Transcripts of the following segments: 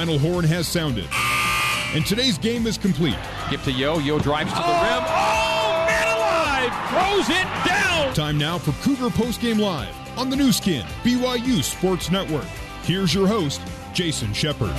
final horn has sounded. And today's game is complete. Give to Yo. Yo drives to the oh! rim. Oh, man alive! Throws it down! Time now for Cougar Postgame Live on the Nu Skin, BYU Sports Network. Here's your host, Jason Shepard.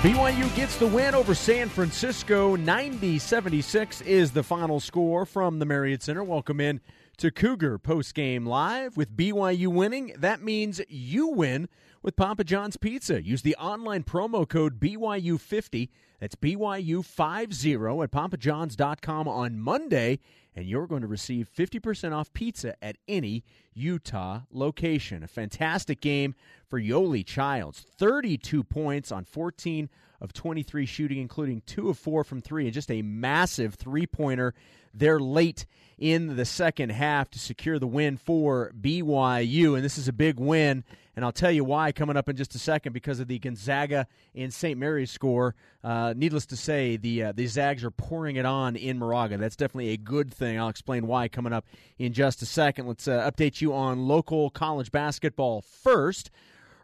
BYU gets the win over San Francisco. 90 76 is the final score from the Marriott Center. Welcome in to Cougar Post Game Live. With BYU winning, that means you win with Papa John's Pizza. Use the online promo code BYU50. That's BYU50 at papajohns.com on Monday, and you're going to receive 50% off pizza at any Utah location. A fantastic game for Yoeli Childs. 32 points on 14 of 23 shooting, including two of four from three, and just a massive three pointer there late in the second half to secure the win for BYU. And this is a big win, and I'll tell you why coming up in just a second because of the Gonzaga and St. Mary's score. Uh, needless to say, the uh, the Zags are pouring it on in Moraga. That's definitely a good thing. I'll explain why coming up in just a second. Let's uh, update you on local college basketball first.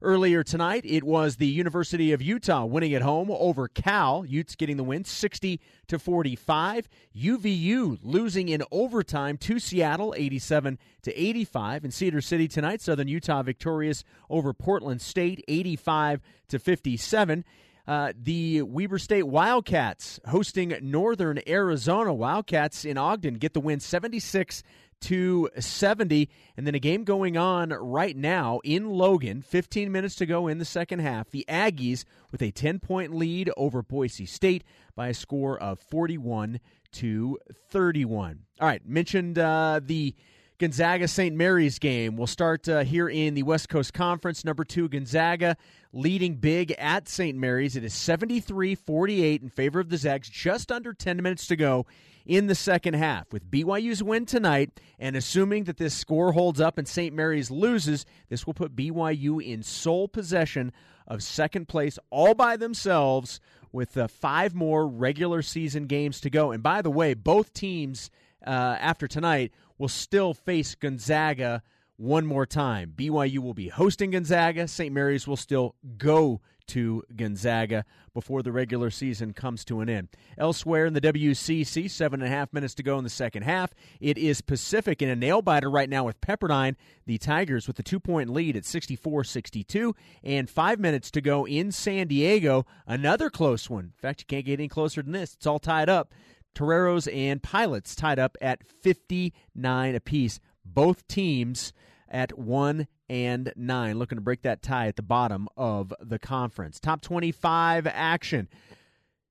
Earlier tonight, it was the University of Utah winning at home over Cal. Utes getting the win 60 to 45. UVU losing in overtime to Seattle 87 to 85. In Cedar City tonight, Southern Utah victorious over Portland State 85 to 57. Uh, the Weber State Wildcats hosting Northern Arizona Wildcats in Ogden get the win 76 to 70. And then a game going on right now in Logan, 15 minutes to go in the second half. The Aggies with a 10 point lead over Boise State by a score of 41 to 31. All right, mentioned uh, the Gonzaga St. Mary's game. We'll start uh, here in the West Coast Conference. Number two, Gonzaga leading big at St. Mary's. It is 73 48 in favor of the Zags, just under 10 minutes to go in the second half. With BYU's win tonight, and assuming that this score holds up and St. Mary's loses, this will put BYU in sole possession of second place all by themselves with uh, five more regular season games to go. And by the way, both teams uh, after tonight will still face Gonzaga one more time. BYU will be hosting Gonzaga. St. Mary's will still go to Gonzaga before the regular season comes to an end. Elsewhere in the WCC, seven and a half minutes to go in the second half. It is Pacific in a nail biter right now with Pepperdine. The Tigers with the two point lead at 64 62, and five minutes to go in San Diego. Another close one. In fact, you can't get any closer than this. It's all tied up. Toreros and Pilots tied up at 59 apiece. Both teams at 1 and 9, looking to break that tie at the bottom of the conference. Top 25 action.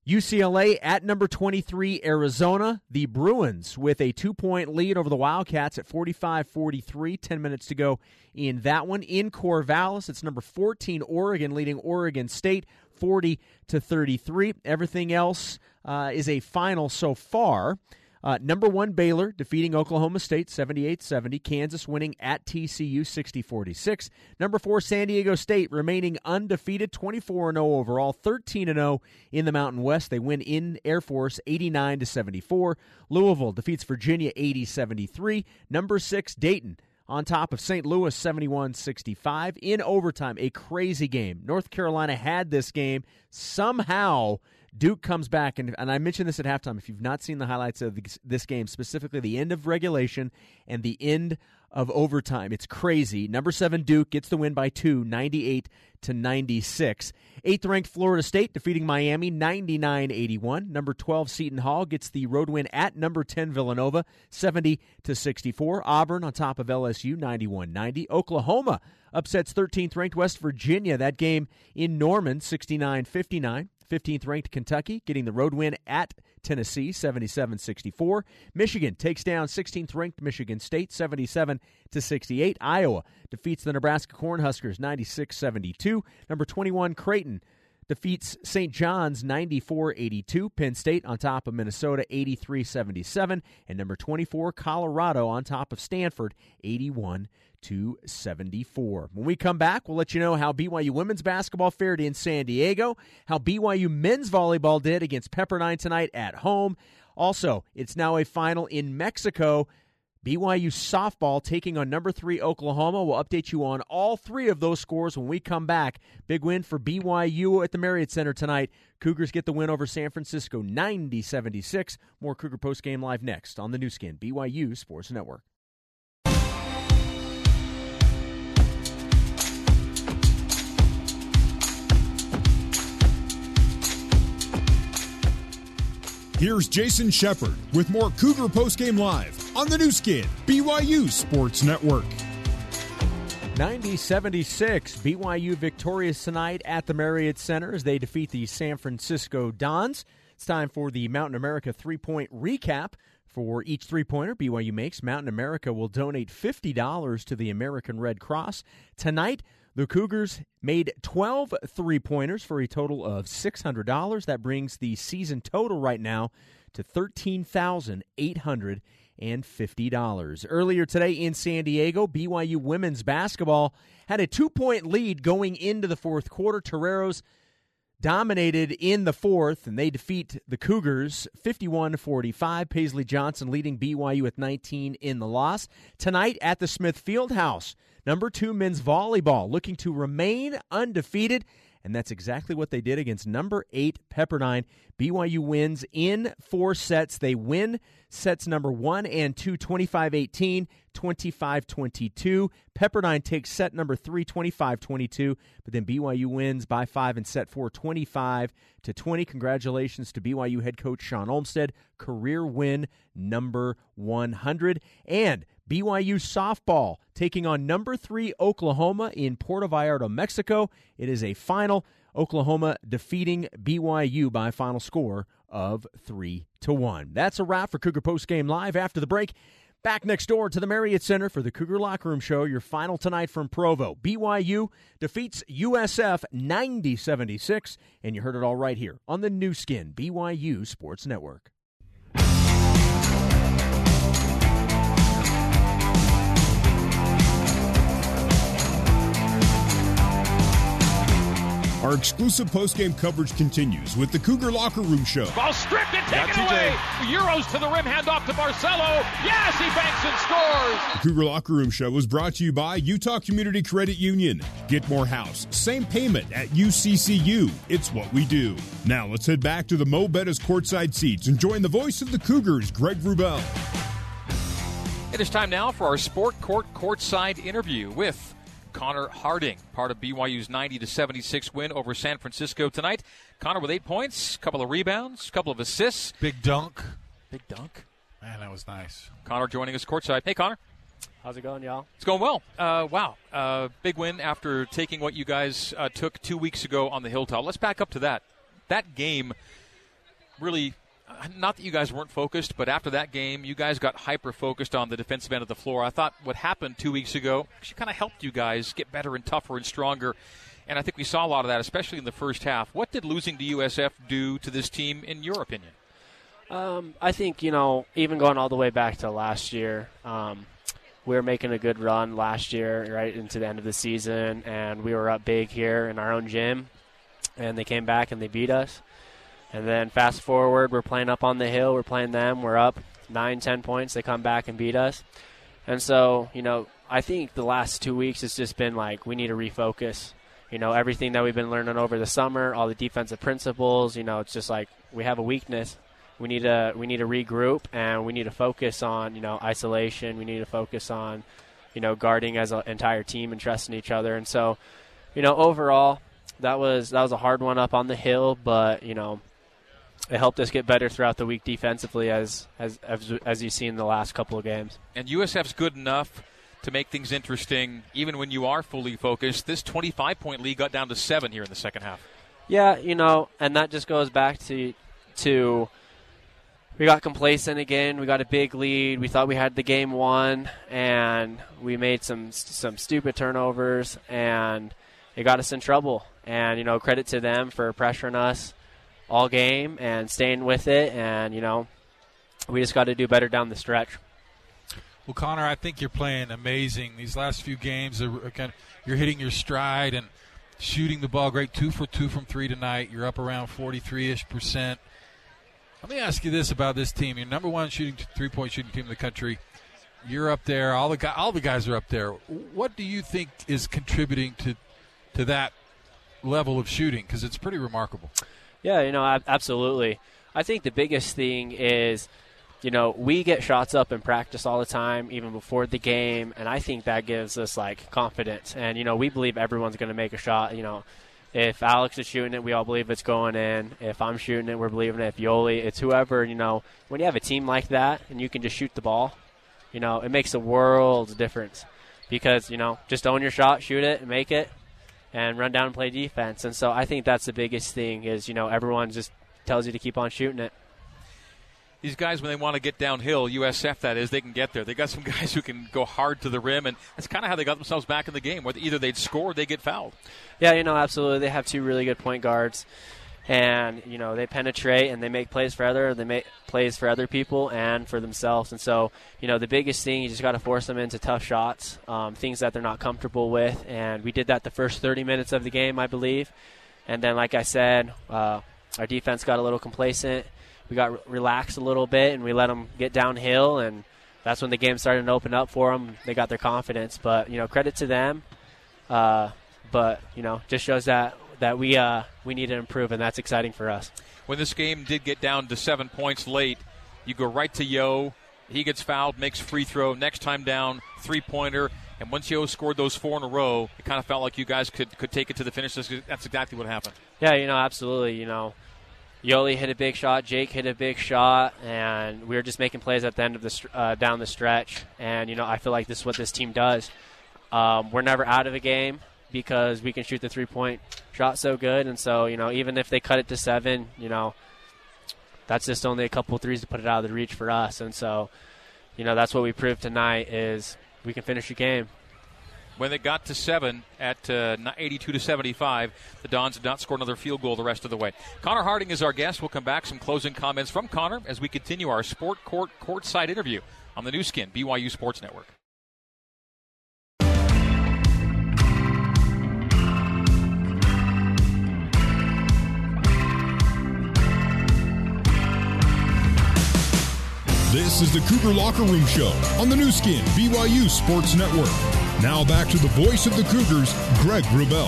UCLA at number 23, Arizona. The Bruins with a two point lead over the Wildcats at 45 43. 10 minutes to go in that one. In Corvallis, it's number 14, Oregon, leading Oregon State 40 to 33. Everything else uh, is a final so far. Uh, number one, Baylor defeating Oklahoma State 78 70. Kansas winning at TCU 60 46. Number four, San Diego State remaining undefeated 24 0 overall, 13 0 in the Mountain West. They win in Air Force 89 74. Louisville defeats Virginia 80 73. Number six, Dayton on top of St. Louis 71 65 in overtime. A crazy game. North Carolina had this game. Somehow Duke comes back, and, and I mentioned this at halftime. If you've not seen the highlights of this game, specifically the end of regulation and the end of overtime, it's crazy. Number seven Duke gets the win by two, 98 to 96. Eighth ranked Florida State defeating Miami 99 81. Number 12 Seton Hall gets the road win at number 10 Villanova 70 to 64. Auburn on top of LSU 91 90. Oklahoma upsets 13th ranked West Virginia. That game in Norman 69 59. 15th ranked Kentucky getting the road win at Tennessee 77-64. Michigan takes down 16th ranked Michigan State 77 to 68. Iowa defeats the Nebraska Cornhuskers 96-72. Number 21 Creighton defeats St. John's 94 82. Penn State on top of Minnesota 83 77. And number 24, Colorado on top of Stanford 81 to 74. When we come back, we'll let you know how BYU women's basketball fared in San Diego, how BYU men's volleyball did against Pepperdine tonight at home. Also, it's now a final in Mexico BYU softball taking on number three Oklahoma. We'll update you on all three of those scores when we come back. Big win for BYU at the Marriott Center tonight. Cougars get the win over San Francisco 90 76. More Cougar Post Game Live next on the Nu Skin, BYU Sports Network. Here's Jason Shepard with more Cougar Post Game Live on the Nu Skin, BYU Sports Network. 90 76, BYU victorious tonight at the Marriott Center as they defeat the San Francisco Dons. It's time for the Mountain America three point recap. For each three pointer BYU makes, Mountain America will donate $50 to the American Red Cross. Tonight, the Cougars made 12 three pointers for a total of $600. That brings the season total right now to $13,850. Earlier today in San Diego, BYU women's basketball had a two point lead going into the fourth quarter. Toreros dominated in the fourth, and they defeat the Cougars 51 45. Paisley Johnson leading BYU with 19 in the loss. Tonight at the Smith Fieldhouse, number two men's volleyball looking to remain undefeated. And that's exactly what they did against number eight Pepperdine. BYU wins in four sets. They win sets number one and two, 25 18, 25 22. Pepperdine takes set number three, 25 22, but then BYU wins by five in set four, 25 to 20. Congratulations to BYU head coach Sean Olmstead. Career win number 100. And BYU softball taking on number three Oklahoma in Puerto Vallarta, Mexico. It is a final. Oklahoma defeating BYU by a final score of three to one. That's a wrap for Cougar Post Game Live. After the break, back next door to the Marriott Center for the Cougar Locker Room Show. Your final tonight from Provo. BYU defeats USF 90 76, and you heard it all right here on the Nu Skin BYU Sports Network. Our exclusive post-game coverage continues with the Cougar Locker Room Show. Ball stripped and taken away. Euros to the rim, handoff to Barcello. Yes, he banks and scores. The Cougar Locker Room Show was brought to you by Utah Community Credit Union. Get more house, same payment at UCCU. It's what we do. Now let's head back to the Mo' Bettahs courtside seats and join the voice of the Cougars, Greg Wrubell. It is time now for our Sport Court courtside interview with Connor Harding, part of BYU's 90 to 76 win over San Francisco tonight. Connor with eight points, a couple of rebounds, a couple of assists. Big dunk. Big dunk. Man, that was nice. Connor joining us courtside. Hey, Connor. How's it going, y'all? It's going well. Uh, wow. Uh, big win after taking what you guys uh, took two weeks ago on the Hilltop. Let's back up to that. That game really not that you guys weren't focused, but after that game, you guys got hyper focused on the defensive end of the floor. I thought what happened two weeks ago actually kind of helped you guys get better and tougher and stronger. And I think we saw a lot of that, especially in the first half. What did losing to USF do to this team, in your opinion? Um, I think, you know, even going all the way back to last year, um, we were making a good run last year, right into the end of the season, and we were up big here in our own gym, and they came back and they beat us. And then fast forward, we're playing up on the hill. We're playing them. We're up nine, ten points. They come back and beat us. And so, you know, I think the last two weeks has just been like we need to refocus. You know, everything that we've been learning over the summer, all the defensive principles. You know, it's just like we have a weakness. We need to we need to regroup and we need to focus on you know isolation. We need to focus on you know guarding as an entire team and trusting each other. And so, you know, overall, that was that was a hard one up on the hill, but you know it helped us get better throughout the week defensively, as as as, as you see in the last couple of games. And USF's good enough to make things interesting, even when you are fully focused. This 25 point lead got down to seven here in the second half. Yeah, you know, and that just goes back to to we got complacent again. We got a big lead. We thought we had the game won, and we made some some stupid turnovers, and it got us in trouble. And you know, credit to them for pressuring us all game and staying with it. And, you know, we just got to do better down the stretch. Well, Connor, I think you're playing amazing. These last few games, you're hitting your stride and shooting the ball great. Two for two from three tonight. You're up around 43 ish percent. Let me ask you this about this team. You're number one shooting three point shooting team in the country. you're up there. All the guy, all the guys are up there. What do you think is contributing to to that level of shooting? Because it's pretty remarkable. Yeah, you know, absolutely. I think the biggest thing is, you know, we get shots up in practice all the time, even before the game, and I think that gives us like confidence. And you know, we believe everyone's going to make a shot. You know, if Alex is shooting it, we all believe it's going in. If I'm shooting it, we're believing it. If Yoeli, it's whoever. You know, when you have a team like that and you can just shoot the ball, you know, it makes a world difference. Because you know, just own your shot, shoot it, and make it, and run down and play defense. And so I think that's the biggest thing is you know everyone just tells you to keep on shooting it these guys when they want to get downhill, USF that is, they can get there. They got some guys who can go hard to the rim, and that's kind of how they got themselves back in the game. Where either they'd score or they get fouled. Yeah, you know, absolutely. They have two really good point guards, and you know they penetrate and they make plays for other. They make plays for other people and for themselves. And so, you know, the biggest thing you just got to force them into tough shots, um, things that they're not comfortable with. And we did that the first 30 minutes of the game, I believe. And then, like I said, uh, our defense got a little complacent we got re- relaxed a little bit and we let them get downhill and that's when the game started to open up for them. They got their confidence, but you know, credit to them. Uh, but you know, just shows that that we uh, we need to improve, and that's exciting for us. When this game did get down to seven points late, you go right to Yo. He gets fouled, makes free throw. Next time down, three pointer. And once Yo scored those four in a row, it kind of felt like you guys could could take it to the finish. That's exactly what happened. Yeah, you know, absolutely. You know, Yoeli hit a big shot, Jake hit a big shot, and we were just making plays at the end of the uh, down the stretch. And you know, I feel like this is what this team does. Um, we're never out of a game because we can shoot the three point shot so good, and so you know, even if they cut it to seven, you know, that's just only a couple threes to put it out of the reach for us. And so, you know, that's what we proved tonight is we can finish a game when they got to seven at uh, 82 to 75, the Dons did not score another field goal the rest of the way. Connor Harding is our guest. We'll come back some closing comments from Connor as we continue our Sport Court courtside interview on the Nu Skin BYU Sports Network. This is the Cougar Locker Room Show on the Nu Skin BYU Sports Network. Now back to the voice of the Cougars, Greg Wrubell.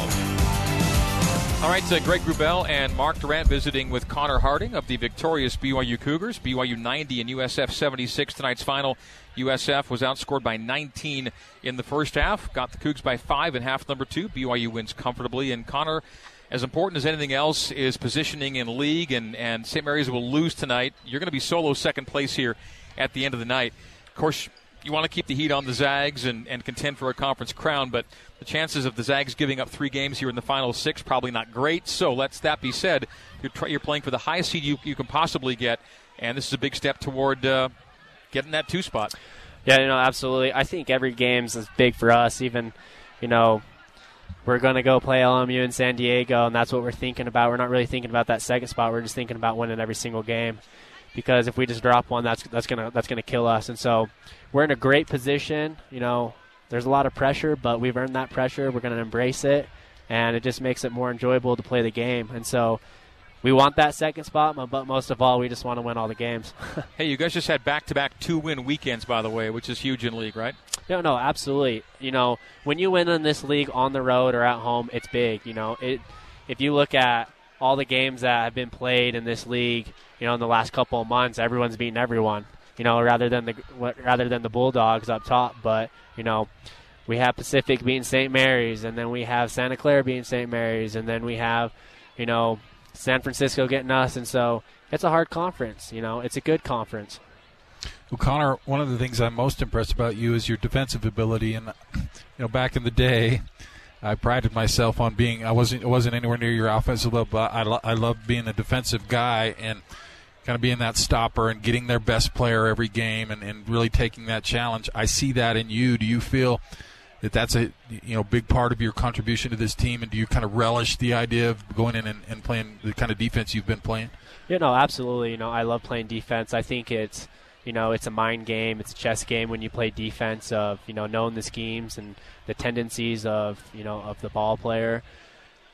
All right, so Greg Wrubell and Mark Durrant visiting with Connor Harding of the victorious BYU Cougars. BYU 90 and USF 76 tonight's final. USF was outscored by 19 in the first half, got the Cougs by five in half number two. BYU wins comfortably, and Connor as important as anything else is positioning in league, and, and St. Mary's will lose tonight. You're going to be solo second place here at the end of the night. Of course, you want to keep the heat on the Zags and, and contend for a conference crown, but the chances of the Zags giving up three games here in the final six probably not great. So let's that be said, you're, you're playing for the highest seed you, you can possibly get, and this is a big step toward uh, getting that two spot. Yeah, you know, absolutely. I think every game's is big for us. Even, you know, we're going to go play LMU in San Diego, and that's what we're thinking about. We're not really thinking about that second spot. We're just thinking about winning every single game because if we just drop one, that's that's gonna that's gonna kill us. And so we're in a great position. You know, there's a lot of pressure, but we've earned that pressure. We're gonna embrace it, and it just makes it more enjoyable to play the game. And so we want that second spot, but most of all, we just want to win all the games. hey, you guys just had back-to-back two-win weekends, by the way, which is huge in league, right? No, no, absolutely. You know, when you win in this league on the road or at home, it's big. You know, it. If you look at all the games that have been played in this league, you know, in the last couple of months, everyone's beaten everyone. You know, rather than the rather than the Bulldogs up top, but you know, we have Pacific beating St. Mary's, and then we have Santa Clara beating St. Mary's, and then we have, you know, San Francisco getting us, and so it's a hard conference. You know, it's a good conference. Well, Connor, one of the things I'm most impressed about you is your defensive ability, and you know, back in the day, I prided myself on being. I wasn't. Wasn't anywhere near your offensive level, but I, lo- I love being a defensive guy and kind of being that stopper and getting their best player every game and, and really taking that challenge. I see that in you. Do you feel that that's a you know big part of your contribution to this team, and do you kind of relish the idea of going in and, and playing the kind of defense you've been playing? Yeah, no, absolutely. You know, I love playing defense. I think it's you know, it's a mind game, it's a chess game when you play defense of, you know, knowing the schemes and the tendencies of, you know, of the ball player.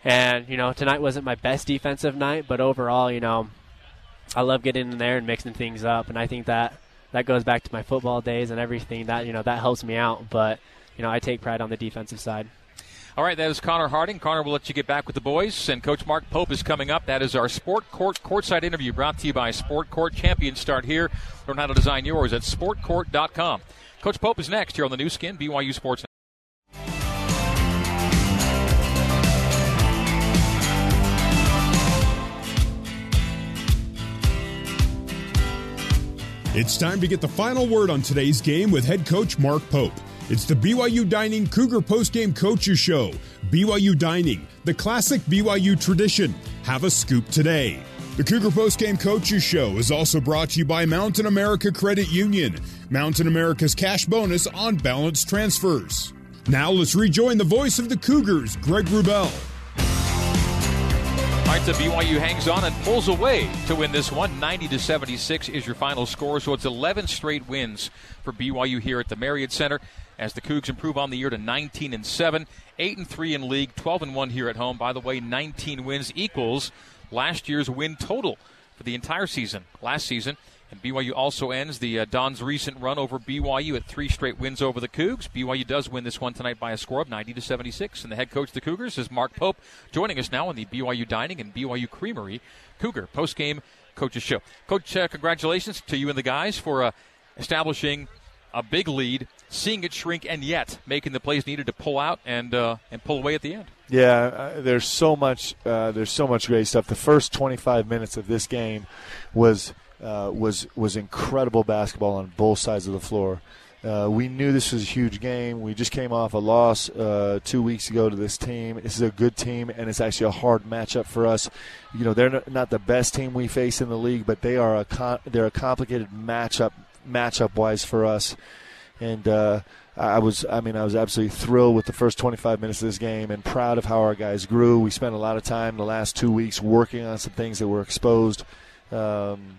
And, you know, tonight wasn't my best defensive night, but overall, you know, I love getting in there and mixing things up and I think that that goes back to my football days and everything. That you know that helps me out. But you know I take pride on the defensive side. All right, that is Connor Harding. Connor will let you get back with the boys, and Coach Mark Pope is coming up. That is our Sport Court courtside interview brought to you by Sport Court. Champions start here. Learn how to design yours at sportcourt.com. Coach Pope is next here on the Nu Skin BYU Sports. It's time to get the final word on today's game with head coach Mark Pope. It's the BYU Dining Cougar Postgame Coaches Show. BYU Dining, the classic BYU tradition. Have a scoop today. The Cougar Postgame Coaches Show is also brought to you by Mountain America Credit Union. Mountain America's cash bonus on balance transfers. Now let's rejoin the voice of the Cougars, Greg Wrubell. All right, so BYU hangs on and pulls away to win this one. 90 to 76 is your final score. So it's 11 straight wins for BYU here at the Marriott Center as the Cougs improve on the year to 19 and 7, 8 and 3 in league, 12 and 1 here at home. By the way, 19 wins equals last year's win total for the entire season last season. And BYU also ends the uh, Don's recent run over BYU at three straight wins over the Cougs. BYU does win this one tonight by a score of 90 to 76. And the head coach of the Cougars is Mark Pope, joining us now on the BYU Dining and BYU Creamery Cougar post-game coaches show. Coach, uh, congratulations to you and the guys for uh, establishing a big lead, seeing it shrink, and yet making the plays needed to pull out and uh, and pull away at the end. Yeah, uh, there's so much. Uh, there's so much great stuff. The first 25 minutes of this game was uh, was was incredible basketball on both sides of the floor. Uh, we knew this was a huge game. We just came off a loss uh, two weeks ago to this team. This is a good team, and it's actually a hard matchup for us. You know, they're not the best team we face in the league, but they are a they're a complicated matchup matchup wise for us. And uh, I was, I mean, I was absolutely thrilled with the first 25 minutes of this game and proud of how our guys grew. We spent a lot of time the last two weeks working on some things that were exposed. Um,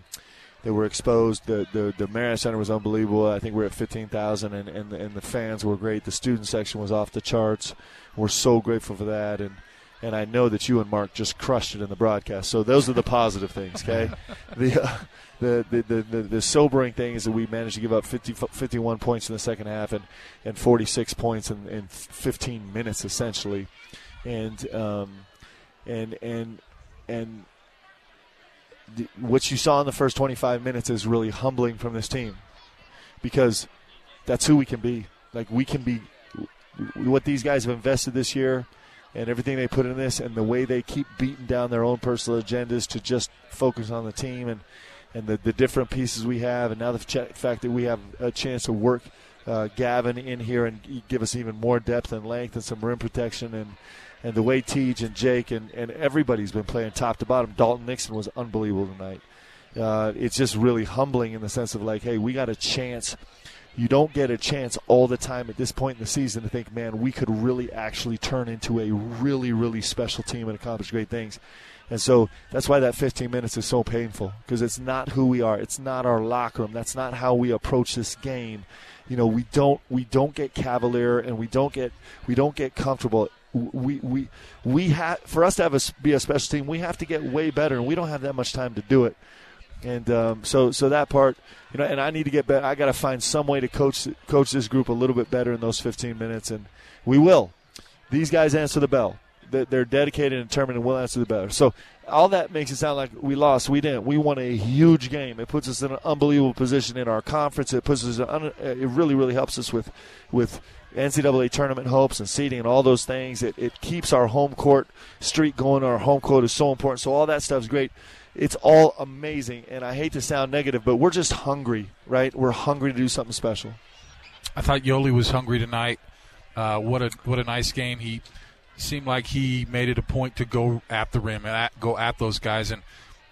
they were exposed. The, the the Marriott Center was unbelievable. I think we are at 15,000, and, and and the fans were great. The student section was off the charts. We're so grateful for that, and and I know that you and Mark just crushed it in the broadcast. So those are the positive things. Okay, the, uh, the, the, the, the, the sobering thing is that we managed to give up 50, 51 points in the second half and and 46 points in, in 15 minutes essentially, and um, and and and what you saw in the first 25 minutes is really humbling from this team because that's who we can be. Like we can be what these guys have invested this year and everything they put in this and the way they keep beating down their own personal agendas to just focus on the team and and the, the different pieces we have and now the ch- fact that we have a chance to work uh, Gavin in here and give us even more depth and length and some rim protection and and the way Teej and Jake and, and everybody's been playing top to bottom. Dalton Nixon was unbelievable tonight. Uh, it's just really humbling in the sense of like, hey, we got a chance. You don't get a chance all the time at this point in the season to think, man, we could really actually turn into a really, really special team and accomplish great things. And so that's why that 15 minutes is so painful because it's not who we are. It's not our locker room. That's not how we approach this game. You know, we don't we don't get cavalier and we don't get we don't get comfortable we we we have for us to have a be a special team, we have to get way better, and we don't have that much time to do it. And um, so so that part, you know, and I need to get better. I got to find some way to coach coach this group a little bit better in those 15 minutes, and we will. These guys answer the bell. They're dedicated and determined, and will answer the bell. So all that makes it sound like we lost. We didn't. We won a huge game. It puts us in an unbelievable position in our conference. It puts us. Un, it really, really helps us with, with NCAA tournament hopes and seeding and all those things. It, it keeps our home court streak going. Our home court is so important. So all that stuff is great. It's all amazing. And I hate to sound negative, but we're just hungry, right? We're hungry to do something special. I thought Yoeli was hungry tonight. Uh, what a what a nice game. He seemed like he made it a point to go at the rim and at, go at those guys. And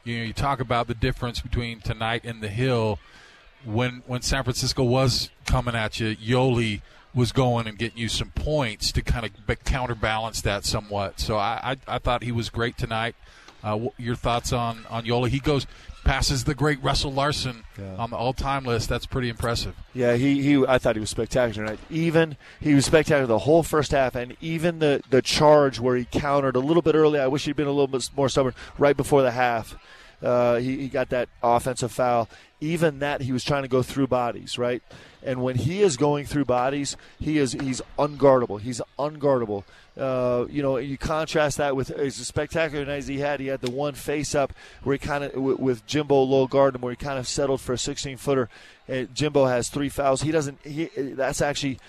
you know, you talk about the difference between tonight and the Hill. When when San Francisco was coming at you, Yoeli was going and getting you some points to kind of counterbalance that somewhat. So I, I, I thought he was great tonight. Uh, your thoughts on on Yoeli? He goes passes the great Russell Larson yeah. on the all-time list. That's pretty impressive. Yeah, he, he I thought he was spectacular tonight. Even he was spectacular the whole first half, and even the the charge where he countered a little bit early. I wish he'd been a little bit more stubborn right before the half. Uh, he, he got that offensive foul. Even that, he was trying to go through bodies, right? And when he is going through bodies, he is he's unguardable. He's unguardable. Uh, you know, you contrast that with as spectacular night as he had. He had the one face up where he kind of with Jimbo Lull guard him, where he kind of settled for a 16 footer. Jimbo has three fouls. He doesn't. He that's actually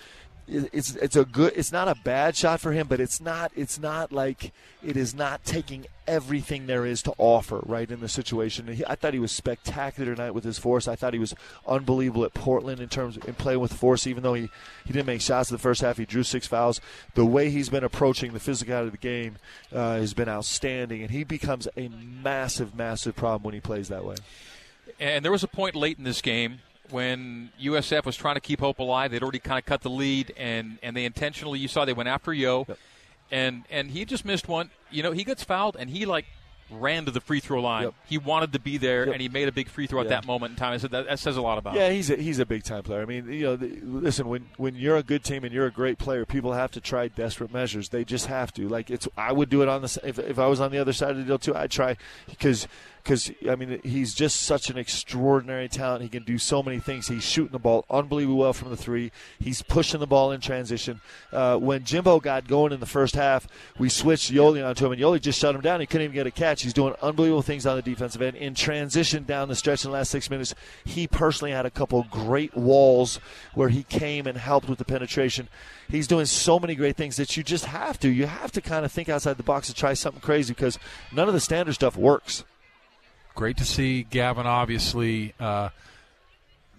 it's it's a good it's not a bad shot for him but it's not it's not like it is not taking everything there is to offer right in the situation. He, I thought he was spectacular tonight with his force. I thought he was unbelievable at Portland in terms of in playing with force even though he he didn't make shots in the first half. He drew six fouls. The way he's been approaching the physicality of the game uh, has been outstanding and he becomes a massive massive problem when he plays that way. And there was a point late in this game when USF was trying to keep hope alive. They'd already kind of cut the lead, and and they intentionally you saw they went after Yo, yep. and and he just missed one. You know, he gets fouled, and he like ran to the free throw line. Yep. He wanted to be there, yep. and he made a big free throw at that moment in time. I said that, that says a lot about. Yeah, him. he's a, he's a big time player. I mean, you know, the, listen, when when you're a good team and you're a great player, people have to try desperate measures. They just have to. Like it's, I would do it on the if if I was on the other side of the deal too. I'd try because because I mean he's just such an extraordinary talent. He can do so many things. He's shooting the ball unbelievably well from the three. He's pushing the ball in transition. Uh, when Jimbo got going in the first half, we switched Yoeli onto him, and Yoeli just shut him down. He couldn't even get a catch. He's doing unbelievable things on the defensive end. In transition down the stretch in the last six minutes, he personally had a couple great walls where he came and helped with the penetration. He's doing so many great things that you just have to. You have to kind of think outside the box and try something crazy because none of the standard stuff works great to see Gavin. Obviously, uh,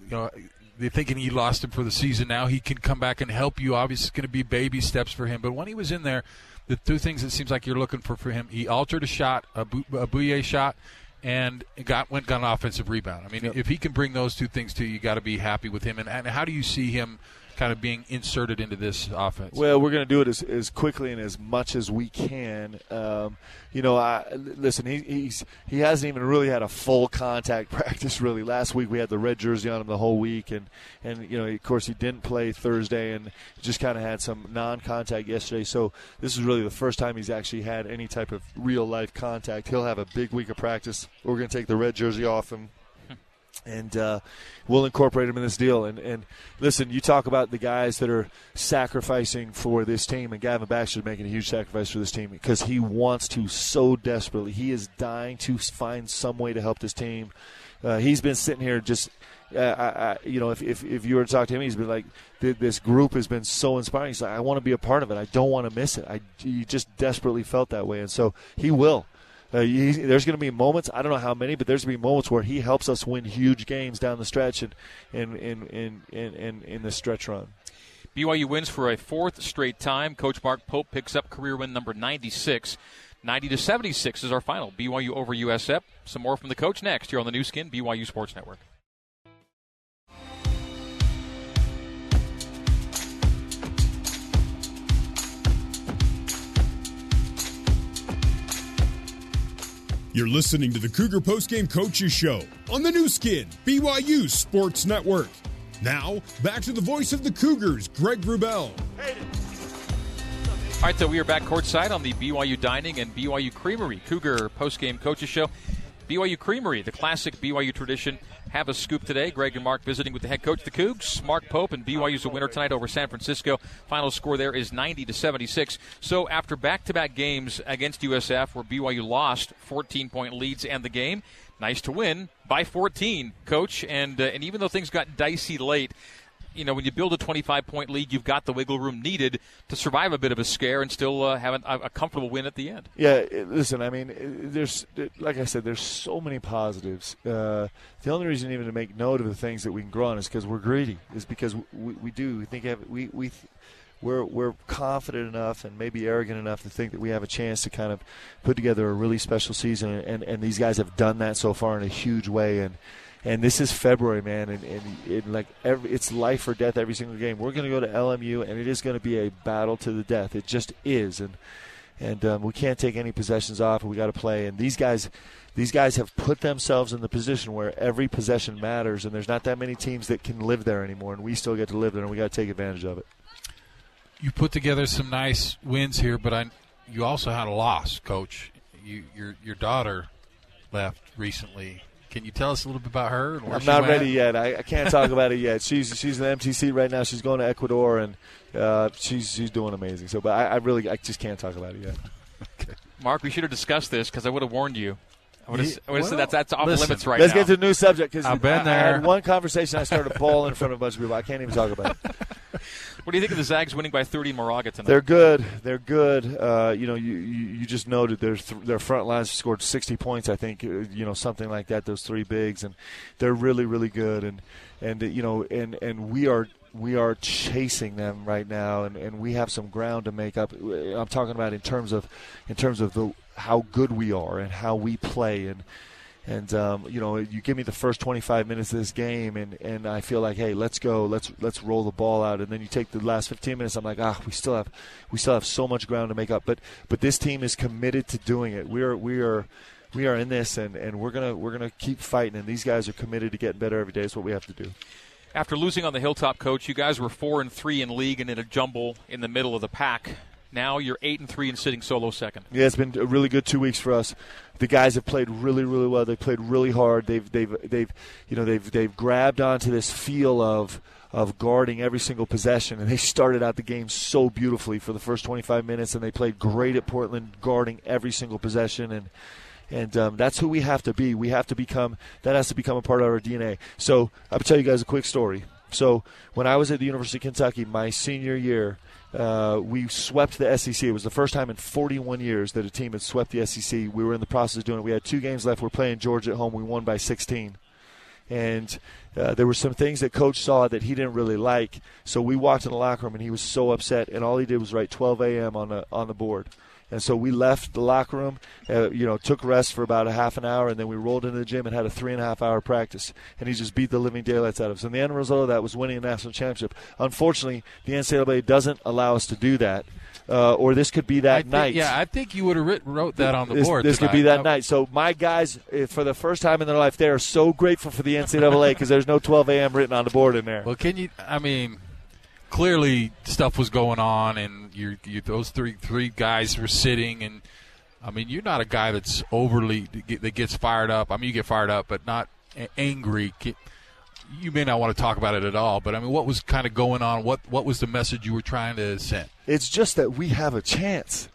you know they're thinking he lost him for the season. Now he can come back and help you. Obviously, it's going to be baby steps for him. But when he was in there, the two things it seems like you're looking for for him, he altered a shot, a, a Bouyea shot, and got went got an offensive rebound. I mean, yep. if he can bring those two things to you, you got to be happy with him. And, and how do you see him? Kind of being inserted into this offense? Well, we're going to do it as, as quickly and as much as we can. Um, you know, I, listen, he, he's he hasn't even really had a full contact practice. Really, last week we had the red jersey on him the whole week, and and you know, of course, he didn't play Thursday, and just kind of had some non-contact yesterday. So this is really the first time he's actually had any type of real life contact. He'll have a big week of practice. We're going to take the red jersey off him and uh, we'll incorporate him in this deal. And, and listen, you talk about the guys that are sacrificing for this team, and Gavin Baxter is making a huge sacrifice for this team because he wants to so desperately. He is dying to find some way to help this team. Uh, he's been sitting here just. Uh, I, I, you know, if, if, if you were to talk to him, he's been like, this group has been so inspiring. He's like, I want to be a part of it. I don't want to miss it. I, he just desperately felt that way, and so he will. Uh, he, there's going to be moments. I don't know how many, but there's going to be moments where he helps us win huge games down the stretch and in in in in in, stretch run. BYU wins for a fourth straight time. Coach Mark Pope picks up career win number 96. 90 to 76 is our final. BYU over USF. Some more from the coach next here on the Nu Skin BYU Sports Network. You're listening to the Cougar Postgame Coaches Show on the Nu Skin, BYU Sports Network. Now, back to the voice of the Cougars, Greg Wrubell. All right, so we are back courtside on the BYU Dining and BYU Creamery Cougar Postgame Coaches Show. BYU Creamery, the classic BYU tradition, have a scoop today. Greg and Mark visiting with the head coach the Cougs, Mark Pope, and BYU's a winner tonight over San Francisco. Final score there is 90 to 76. So after back-to-back games against USF, where BYU lost 14-point leads and the game, nice to win by 14, coach. And uh, and even though things got dicey late, you know, when you build a 25 point lead, you've got the wiggle room needed to survive a bit of a scare and still uh, have a, a, comfortable win at the end. Yeah, listen, I mean, there's, like I said, there's so many positives. Uh, the only reason even to make note of the things that we can grow on is because we're greedy, is because we, we do. We think we, we, we're, we're confident enough and maybe arrogant enough to think that we have a chance to kind of put together a really special season, and, and these guys have done that so far in a huge way. And and this is February, man, and, and, and like every, it's life or death every single game. We're going to go to LMU, and it is going to be a battle to the death. It just is, and and um, we can't take any possessions off. We got to play, and these guys, these guys have put themselves in the position where every possession matters, and there's not that many teams that can live there anymore, and we still get to live there, and we got to take advantage of it. You put together some nice wins here, but I, you also had a loss, Coach. You, your your daughter left recently. Can you tell us a little bit about her? I'm not ready yet. I, I, can't talk about it yet. She's she's an MTC right now. She's going to Ecuador and uh, she's she's doing amazing. So, but I, I, really I just can't talk about it yet. okay. Mark, we should have discussed this because I would have warned you. I would have, well, said that's that's off listen, limits right let's now. Let's get to the new subject because I've been there. I had one conversation. I started bawling in front of a bunch of people. I can't even talk about it. What do you think of the Zags winning by 30 in Moraga tonight? They're good. They're good. Uh, you know, you, you, just noted their th- their front lines scored 60 points. I think uh, you know something like that. Those three bigs, and they're really really good. And and you know, and and we are we are chasing them right now, and, and we have some ground to make up. I'm talking about in terms of in terms of the how good we are and how we play and and um, you know you give me the first 25 minutes of this game and, and I feel like hey let's go let's let's roll the ball out. And then you take the last 15 minutes I'm like ah we still have we still have so much ground to make up. But but this team is committed to doing it. We are we are we are in this and, and we're gonna we're gonna keep fighting and these guys are committed to getting better every day. Is what we have to do. After losing on the hilltop coach you guys were four and three in league and in a jumble in the middle of the pack now you're eight and three and sitting solo second. Yeah, it's been a really good two weeks for us. The guys have played really, really well. They played really hard. They've, they've, they've, you know, they've, they've grabbed onto this feel of of guarding every single possession, and they started out the game so beautifully for the first 25 minutes, and they played great at Portland, guarding every single possession and and um, that's who we have to be. We have to become that has to become a part of our DNA. So I'll tell you guys a quick story. So when I was at the University of Kentucky, my senior year, uh, we swept the SEC. It was the first time in 41 years that a team had swept the SEC. We were in the process of doing it. We had two games left. We're playing Georgia at home. We won by 16. And uh, there were some things that coach saw that he didn't really like. So we walked in the locker room, and he was so upset. And all he did was write 12 a.m. on the on the board. And so we left the locker room, uh, you know, took rest for about a half an hour, and then we rolled into the gym and had a three and a half hour practice. And he just beat the living daylights out of us. And the end result of that was winning a national championship. Unfortunately, the NCAA doesn't allow us to do that. Uh, or this could be that think, night. Yeah, I think you would have written wrote that on the this, board. This tonight. could be that night. So my guys, eh, for the first time in their life, they are so grateful for the NCAA because there's no 12 a.m. written on the board in there. Well, can you? I mean, clearly stuff was going on, and you those three three guys were sitting, and I mean, you're not a guy that's overly that gets fired up. I mean, you get fired up, but not angry. You may not want to talk about it at all, but I mean, what was kind of going on? What what was the message you were trying to send? It's just that we have a chance.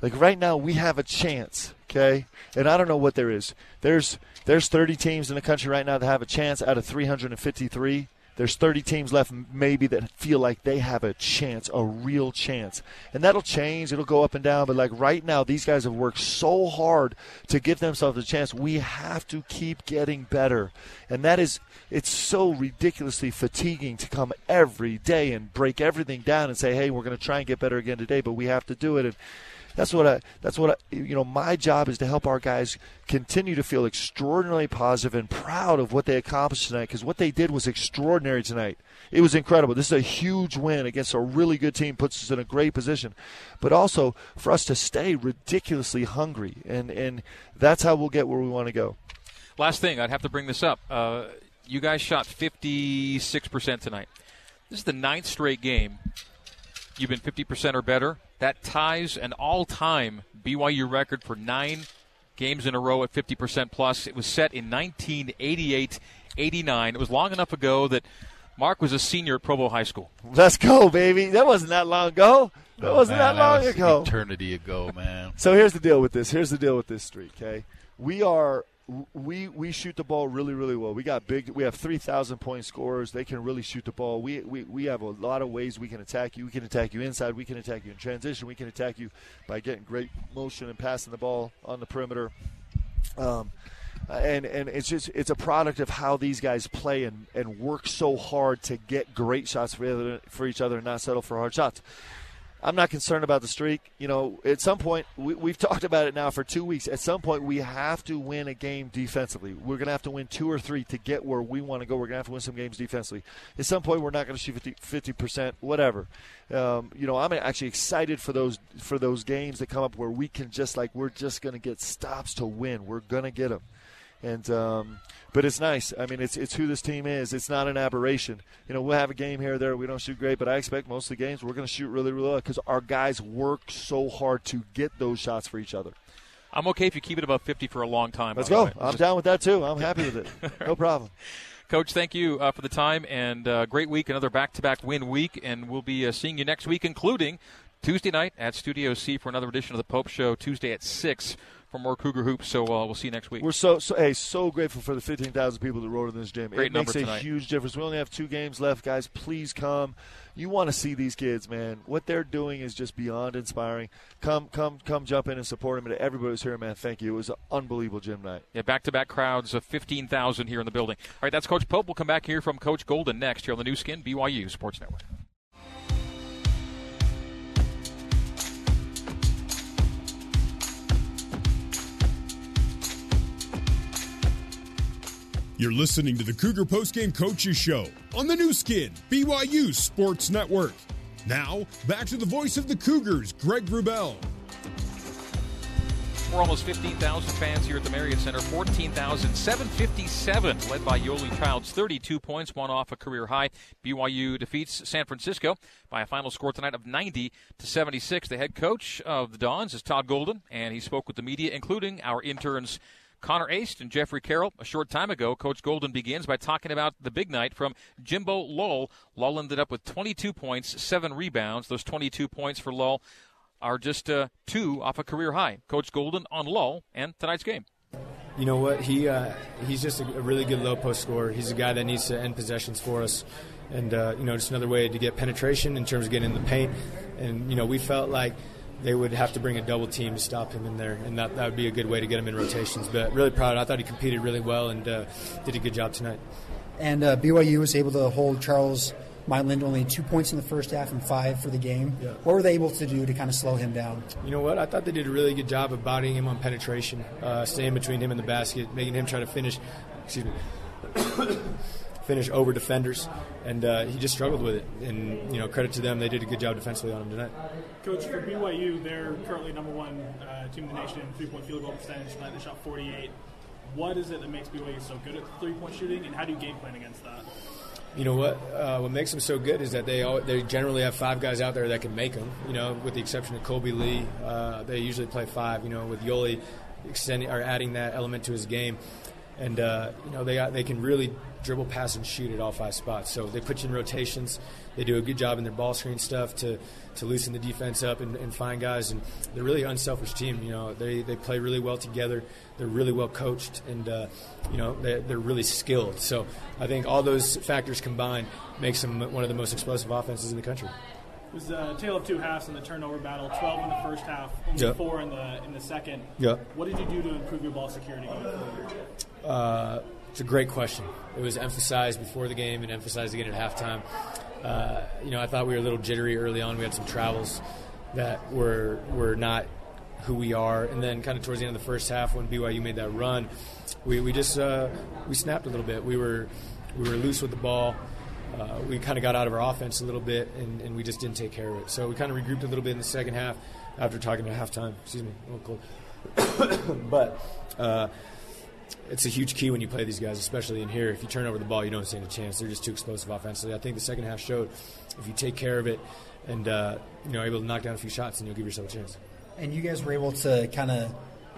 Like right now, we have a chance. Okay, and I don't know what there is. There's there's 30 teams in the country right now that have a chance out of 353 there's 30 teams left, maybe, that feel like they have a chance, a real chance. And that'll change. It'll go up and down. But like right now, these guys have worked so hard to give themselves a chance. We have to keep getting better. And that is, it's so ridiculously fatiguing to come every day and break everything down and say, hey, we're going to try and get better again today, but we have to do it. And that's what I. That's what I. You know, my job is to help our guys continue to feel extraordinarily positive and proud of what they accomplished tonight. Because what they did was extraordinary tonight. It was incredible. This is a huge win against a really good team. Puts us in a great position, but also for us to stay ridiculously hungry, and and that's how we'll get where we want to go. Last thing, I'd have to bring this up. Uh, you guys shot 56% tonight. This is the ninth straight game. You've been 50% or better. That ties an all time BYU record for nine games in a row at 50% plus. It was set in 1988 89. It was long enough ago that Mark was a senior at Provo High School. Let's go, baby. That wasn't that long ago. That oh, wasn't man, that long that ago. Eternity ago, man. So here's the deal with this. Here's the deal with this streak, okay? We are we we shoot the ball really really well. We got big. We have three thousand point scorers. They can really shoot the ball. We, we we have a lot of ways we can attack you. We can attack you inside. We can attack you in transition. We can attack you by getting great motion and passing the ball on the perimeter. Um, and and it's just it's a product of how these guys play and, and work so hard to get great shots for, for each other and not settle for hard shots. I'm not concerned about the streak. You know, at some point, we, have talked about it now for two weeks. At some point, we have to win a game defensively. We're going to have to win two or three to get where we want to go. We're going to have to win some games defensively. At some point, we're not going to shoot 50 percent, whatever. Um, you know, I'm actually excited for those for those games that come up where we can just like we're just going to get stops to win. We're going to get them, and um, but it's nice. I mean, it's it's who this team is. It's not an aberration. You know, we'll have a game here or there. We don't shoot great, but I expect most of the games we're going to shoot really, really well because our guys work so hard to get those shots for each other. I'm okay if you keep it above 50 for a long time. Let's go. I'm down with that too. I'm happy with it. No problem. Coach, thank you uh, for the time and uh, great week, another back-to-back win week, and we'll be uh, seeing you next week, including Tuesday night at Studio C for another edition of the Pope Show. Tuesday at six for more Cougar hoops. So uh, we'll see you next week. We're so, so hey so grateful for the 15,000 people that rode in this gym. Great it makes number a huge difference. We only have two games left, guys. Please come. You want to see these kids, man. What they're doing is just beyond inspiring. Come, come, come, jump in and support them. And to everybody who's here, man, thank you. It was an unbelievable gym night. Yeah, back-to-back crowds of 15,000 here in the building. All right, that's Coach Pope. We'll come back here from Coach Golden next here on the Nu Skin BYU Sports Network. You're listening to the Cougar Postgame Coaches Show on the Nu Skin, BYU Sports Network. Now, back to the voice of the Cougars, Greg Wrubell. We're almost 15,000 fans here at the Marriott Center. 14,757, led by Yoeli Childs. 32 points, one off a career high. BYU defeats San Francisco by a final score tonight of 90 to 76. The head coach of the Dons is Todd Golden, and he spoke with the media, including our interns Connor Aist and Jeffrey Carroll. A short time ago, Coach Golden begins by talking about the big night from Jimbo Lull. Lull ended up with 22 points, seven rebounds. Those 22 points for Lull are just uh, two off a career high. Coach Golden on Lull and tonight's game. You know what? He uh, he's just a, really good low post scorer. He's a guy that needs to end possessions for us, and uh, you know just another way to get penetration in terms of getting in the paint. And you know we felt like they would have to bring a double team to stop him in there, and that, that would be a good way to get him in rotations. But really proud. I thought he competed really well and uh, did a good job tonight. And uh, BYU was able to hold Charles Minlend only two points in the first half and five for the game. Yeah. What were they able to do to kind of slow him down? You know what? I thought they did a really good job of bodying him on penetration, uh, staying between him and the basket, making him try to finish. Excuse me. Finish over defenders, and uh, he just struggled with it. And you know, credit to them, they did a good job defensively on him tonight. Coach, for BYU, they're currently number one uh, team in the nation in three-point field goal percentage. Tonight they shot 48. What is it that makes BYU so good at three-point shooting, and how do you game plan against that? You know what? Uh, what makes them so good is that they all, they generally have five guys out there that can make them. You know, with the exception of Kolby Lee, uh, they usually play five. You know, with Yoeli extending or adding that element to his game, and uh, you know they got, they can really dribble, pass, and shoot at all five spots. So they put you in rotations. They do a good job in their ball screen stuff to, to loosen the defense up and, and find guys. And they're really unselfish team. You know, they, they play really well together. They're really well coached, and uh, you know they're, they're really skilled. So I think all those factors combined makes them one of the most explosive offenses in the country. It was a tale of two halves in the turnover battle. 12 in the first half, only Yeah. four in the in the second. Yeah. What did you do to improve your ball security? Uh, it's a great question. It was emphasized before the game and emphasized again at halftime. Uh, you know, I thought we were a little jittery early on. We had some travels that were were not who we are, and then kind of towards the end of the first half, when BYU made that run, we, we just uh, we snapped a little bit. We were we were loose with the ball. Uh, we kind of got out of our offense a little bit, and, and we just didn't take care of it. So we kind of regrouped a little bit in the second half after talking at halftime. Excuse me, a little cold. but uh, it's a huge key when you play these guys, especially in here. If you turn over the ball, you don't stand a chance. They're just too explosive offensively. I think the second half showed if you take care of it and uh, you know able to knock down a few shots, and you'll give yourself a chance. And you guys were able to kind of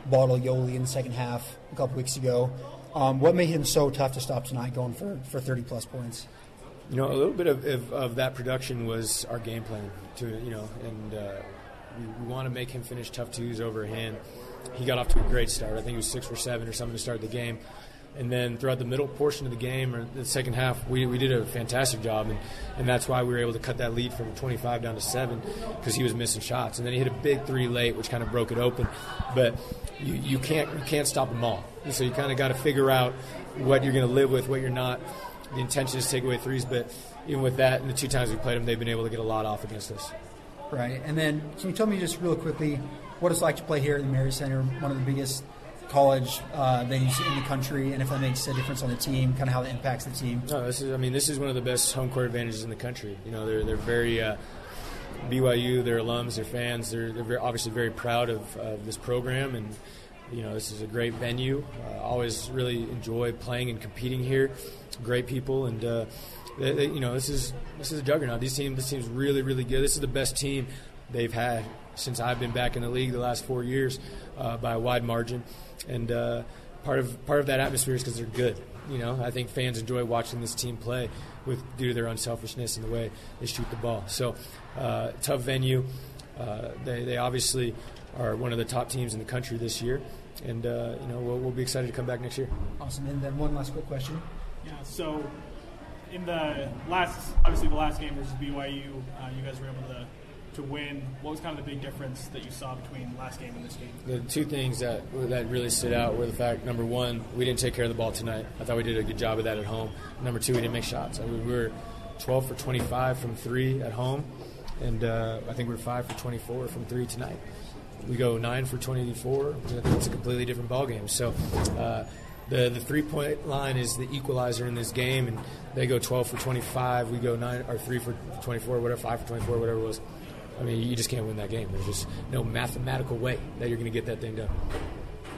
bottle Yoeli in the second half a couple weeks ago. Um, what made him so tough to stop tonight, going for, for 30 plus points? You know, a little bit of, of, of that production was our game plan. To you know, and uh, we, we want to make him finish tough twos over him. He got off to a great start. I think he was six for seven or something to start the game. And then throughout the middle portion of the game or the second half, we, we did a fantastic job, and, and that's why we were able to cut that lead from 25 down to seven because he was missing shots. And then he hit a big three late, which kind of broke it open. But you, you can't you can't stop them all. So you kind of got to figure out what you're going to live with, what you're not. The intention is to take away threes, but even with that, and the two times we played them, they've been able to get a lot off against us. Right. And then can you tell me just real quickly what it's like to play here at the Marriott Center, one of the biggest college uh, venues in the country, and if that makes a difference on the team, kind of how that impacts the team? No, this is. I mean, this is one of the best home court advantages in the country. You know, they're they're very uh, BYU, their alums, their fans. They're they're very, obviously very proud of, of this program, and you know, this is a great venue. Uh, always really enjoy playing and competing here. Great people, and uh, they, they, you know, this is this is a juggernaut. These team, this team's really really good. This is the best team they've had since I've been back in the league the last four years uh, by a wide margin. And uh, part of part of that atmosphere is because they're good. You know, I think fans enjoy watching this team play with due to their unselfishness and the way they shoot the ball. So, uh, tough venue. Uh, they, they obviously are one of the top teams in the country this year, and uh, you know we'll, we'll be excited to come back next year. Awesome. And then one last quick question. Yeah. So, in the last, obviously the last game versus BYU, uh, you guys were able to to win. What was kind of the big difference that you saw between last game and this game? The two things that that really stood out were the fact number one, we didn't take care of the ball tonight. I thought we did a good job of that at home. Number two, we didn't make shots. I mean, we were 12 for 25 from three at home, and uh, I think we are five for 24 from three tonight. We go nine for 24. It's a completely different ball game. So. Uh, the the three point line is the equalizer in this game, and they go 12 for 25. We go nine or three for 24, whatever, five for 24, whatever it was. I mean, you just can't win that game. There's just no mathematical way that you're going to get that thing done.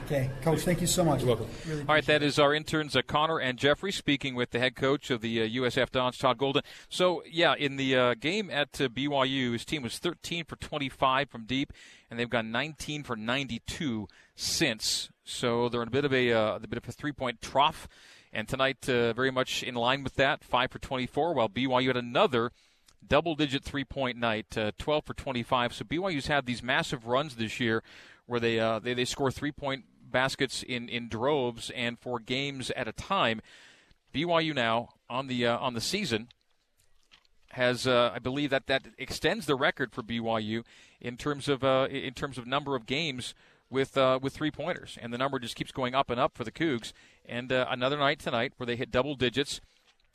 Okay, Coach, thank you so much. You're welcome. Really All right, that is our interns, uh, Connor and Jeffrey, speaking with the head coach of the uh, USF Dons, Todd Golden. So, yeah, in the uh, game at uh, BYU, his team was 13 for 25 from deep, and they've gone 19 for 92 since. So they're in a bit of a, uh, a bit of a three-point trough, and tonight uh, very much in line with that, 5 for 24, while BYU had another – double digit three point night, uh, 12 for 25. So BYU's had these massive runs this year where they, uh, they, they score three point baskets in, in droves and for games at a time. BYU now on the, uh, on the season has, uh, I believe that that extends the record for BYU in terms of, uh, in terms of number of games with uh, with three pointers, and the number just keeps going up and up for the Cougs. And uh, another night tonight where they hit double digits.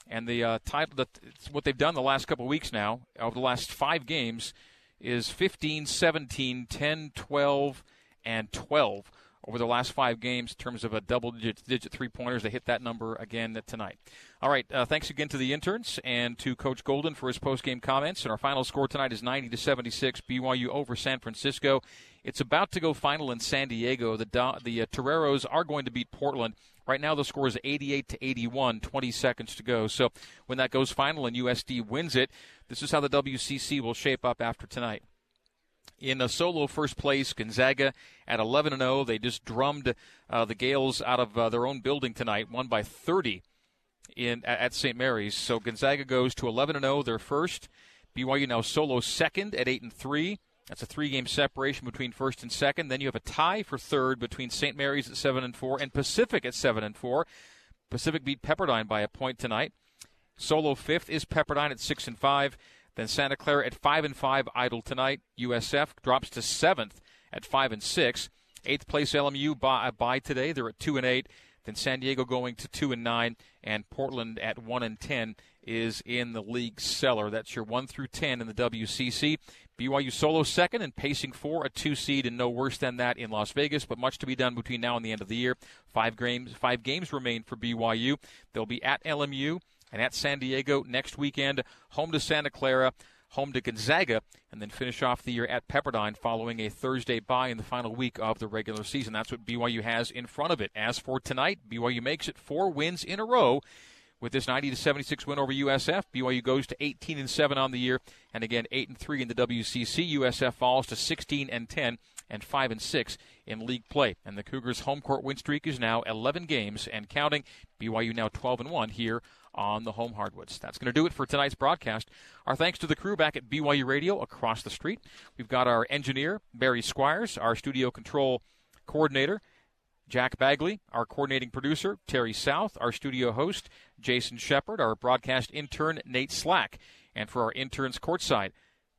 And the uh, title, that what they've done the last couple of weeks now, over the last five games, is 15, 17, 10, 12, and 12 over the last five games in terms of a double digit, digit three pointers. They hit that number again tonight. All right, uh, thanks again to the interns and to Coach Golden for his post game comments. And our final score tonight is 90 to 76, BYU over San Francisco. It's about to go final in San Diego. The the uh, Toreros are going to beat Portland Right now, the score is 88 to 81, 20 seconds to go. So when that goes final and USD wins it, this is how the WCC will shape up after tonight. In a solo first place, Gonzaga at 11 0. They just drummed uh, the Gaels out of uh, their own building tonight, won by 30 in at St. Mary's. So Gonzaga goes to 11 0. They're first. BYU now solo second at 8 and 3. That's a three-game separation between first and second. Then you have a tie for third between St. Mary's at seven and four and Pacific at seven and four. Pacific beat Pepperdine by a point tonight. Solo fifth is Pepperdine at six and five. Then Santa Clara at five and five, idle tonight. USF drops to seventh at five and six. Eighth place LMU by, by today. They're at two and eight. Then San Diego going to two and nine, and Portland at one and ten is in the league cellar. That's your one through ten in the WCC. BYU solo second and pacing for a two seed and no worse than that in Las Vegas, but much to be done between now and the end of the year. Five games, five games remain for BYU. They'll be at LMU and at San Diego next weekend, home to Santa Clara, home to Gonzaga, and then finish off the year at Pepperdine following a Thursday bye in the final week of the regular season. That's what BYU has in front of it. As for tonight, BYU makes it four wins in a row with this 90 to 76 win over USF, BYU goes to 18 and 7 on the year, and again 8 and 3 in the WCC. USF falls to 16 and 10 and 5 and 6 in league play. And the Cougars' home court win streak is now 11 games and counting. BYU now 12 and 1 here on the home hardwoods. That's going to do it for tonight's broadcast. Our thanks to the crew back at BYU Radio across the street. We've got our engineer Barry Squires, our studio control coordinator Jack Bagley, our coordinating producer, Terry South, our studio host, Jason Shepard, our broadcast intern, Nate Slack, and for our interns courtside,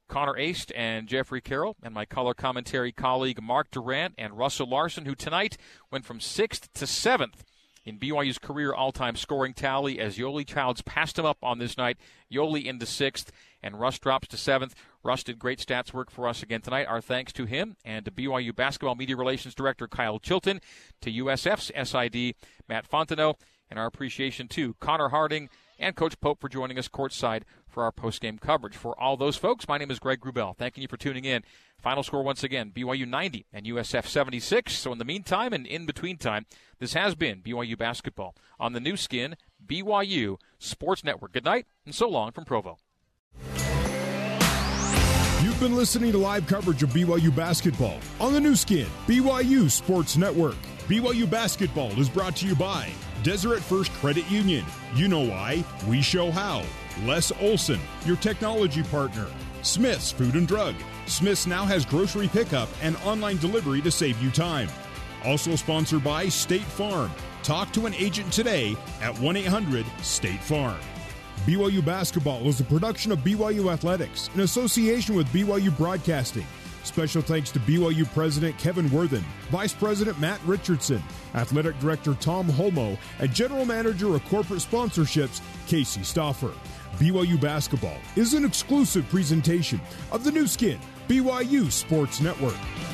Connor Aist and Jeffrey Carroll, and my color commentary colleague Mark Durrant and Russell Larson, who tonight went from sixth to seventh in BYU's career all-time scoring tally as Yoeli Childs passed him up on this night. Yoeli into sixth, and Russ drops to seventh. Russ did great stats work for us again tonight. Our thanks to him and to BYU basketball media relations director Kyle Chilton, to USF's SID Matt Fontenot, and our appreciation to Connor Harding and Coach Pope for joining us courtside for our post-game coverage. For all those folks, my name is Greg Wrubell. Thanking you for tuning in. Final score once again, BYU 90 and USF 76. So in the meantime and in between time, this has been BYU basketball on the Nu Skin, BYU Sports Network. Good night and so long from Provo You've been listening to live coverage of BYU basketball on the Nu Skin, BYU Sports Network. BYU basketball is brought to you by Deseret First Credit Union. You know why, we show how. Les Olson, your technology partner. Smith's Food and Drug. Smith's now has grocery pickup and online delivery to save you time. Also sponsored by State Farm. Talk to an agent today at 1 800 State Farm. BYU Basketball is a production of BYU Athletics in association with BYU Broadcasting. Special thanks to BYU President Kevin Worthen, Vice President Matt Richardson, Athletic Director Tom Holmoe, and General Manager of Corporate Sponsorships Casey Stauffer. BYU Basketball is an exclusive presentation of the Nu Skin, BYU Sports Network.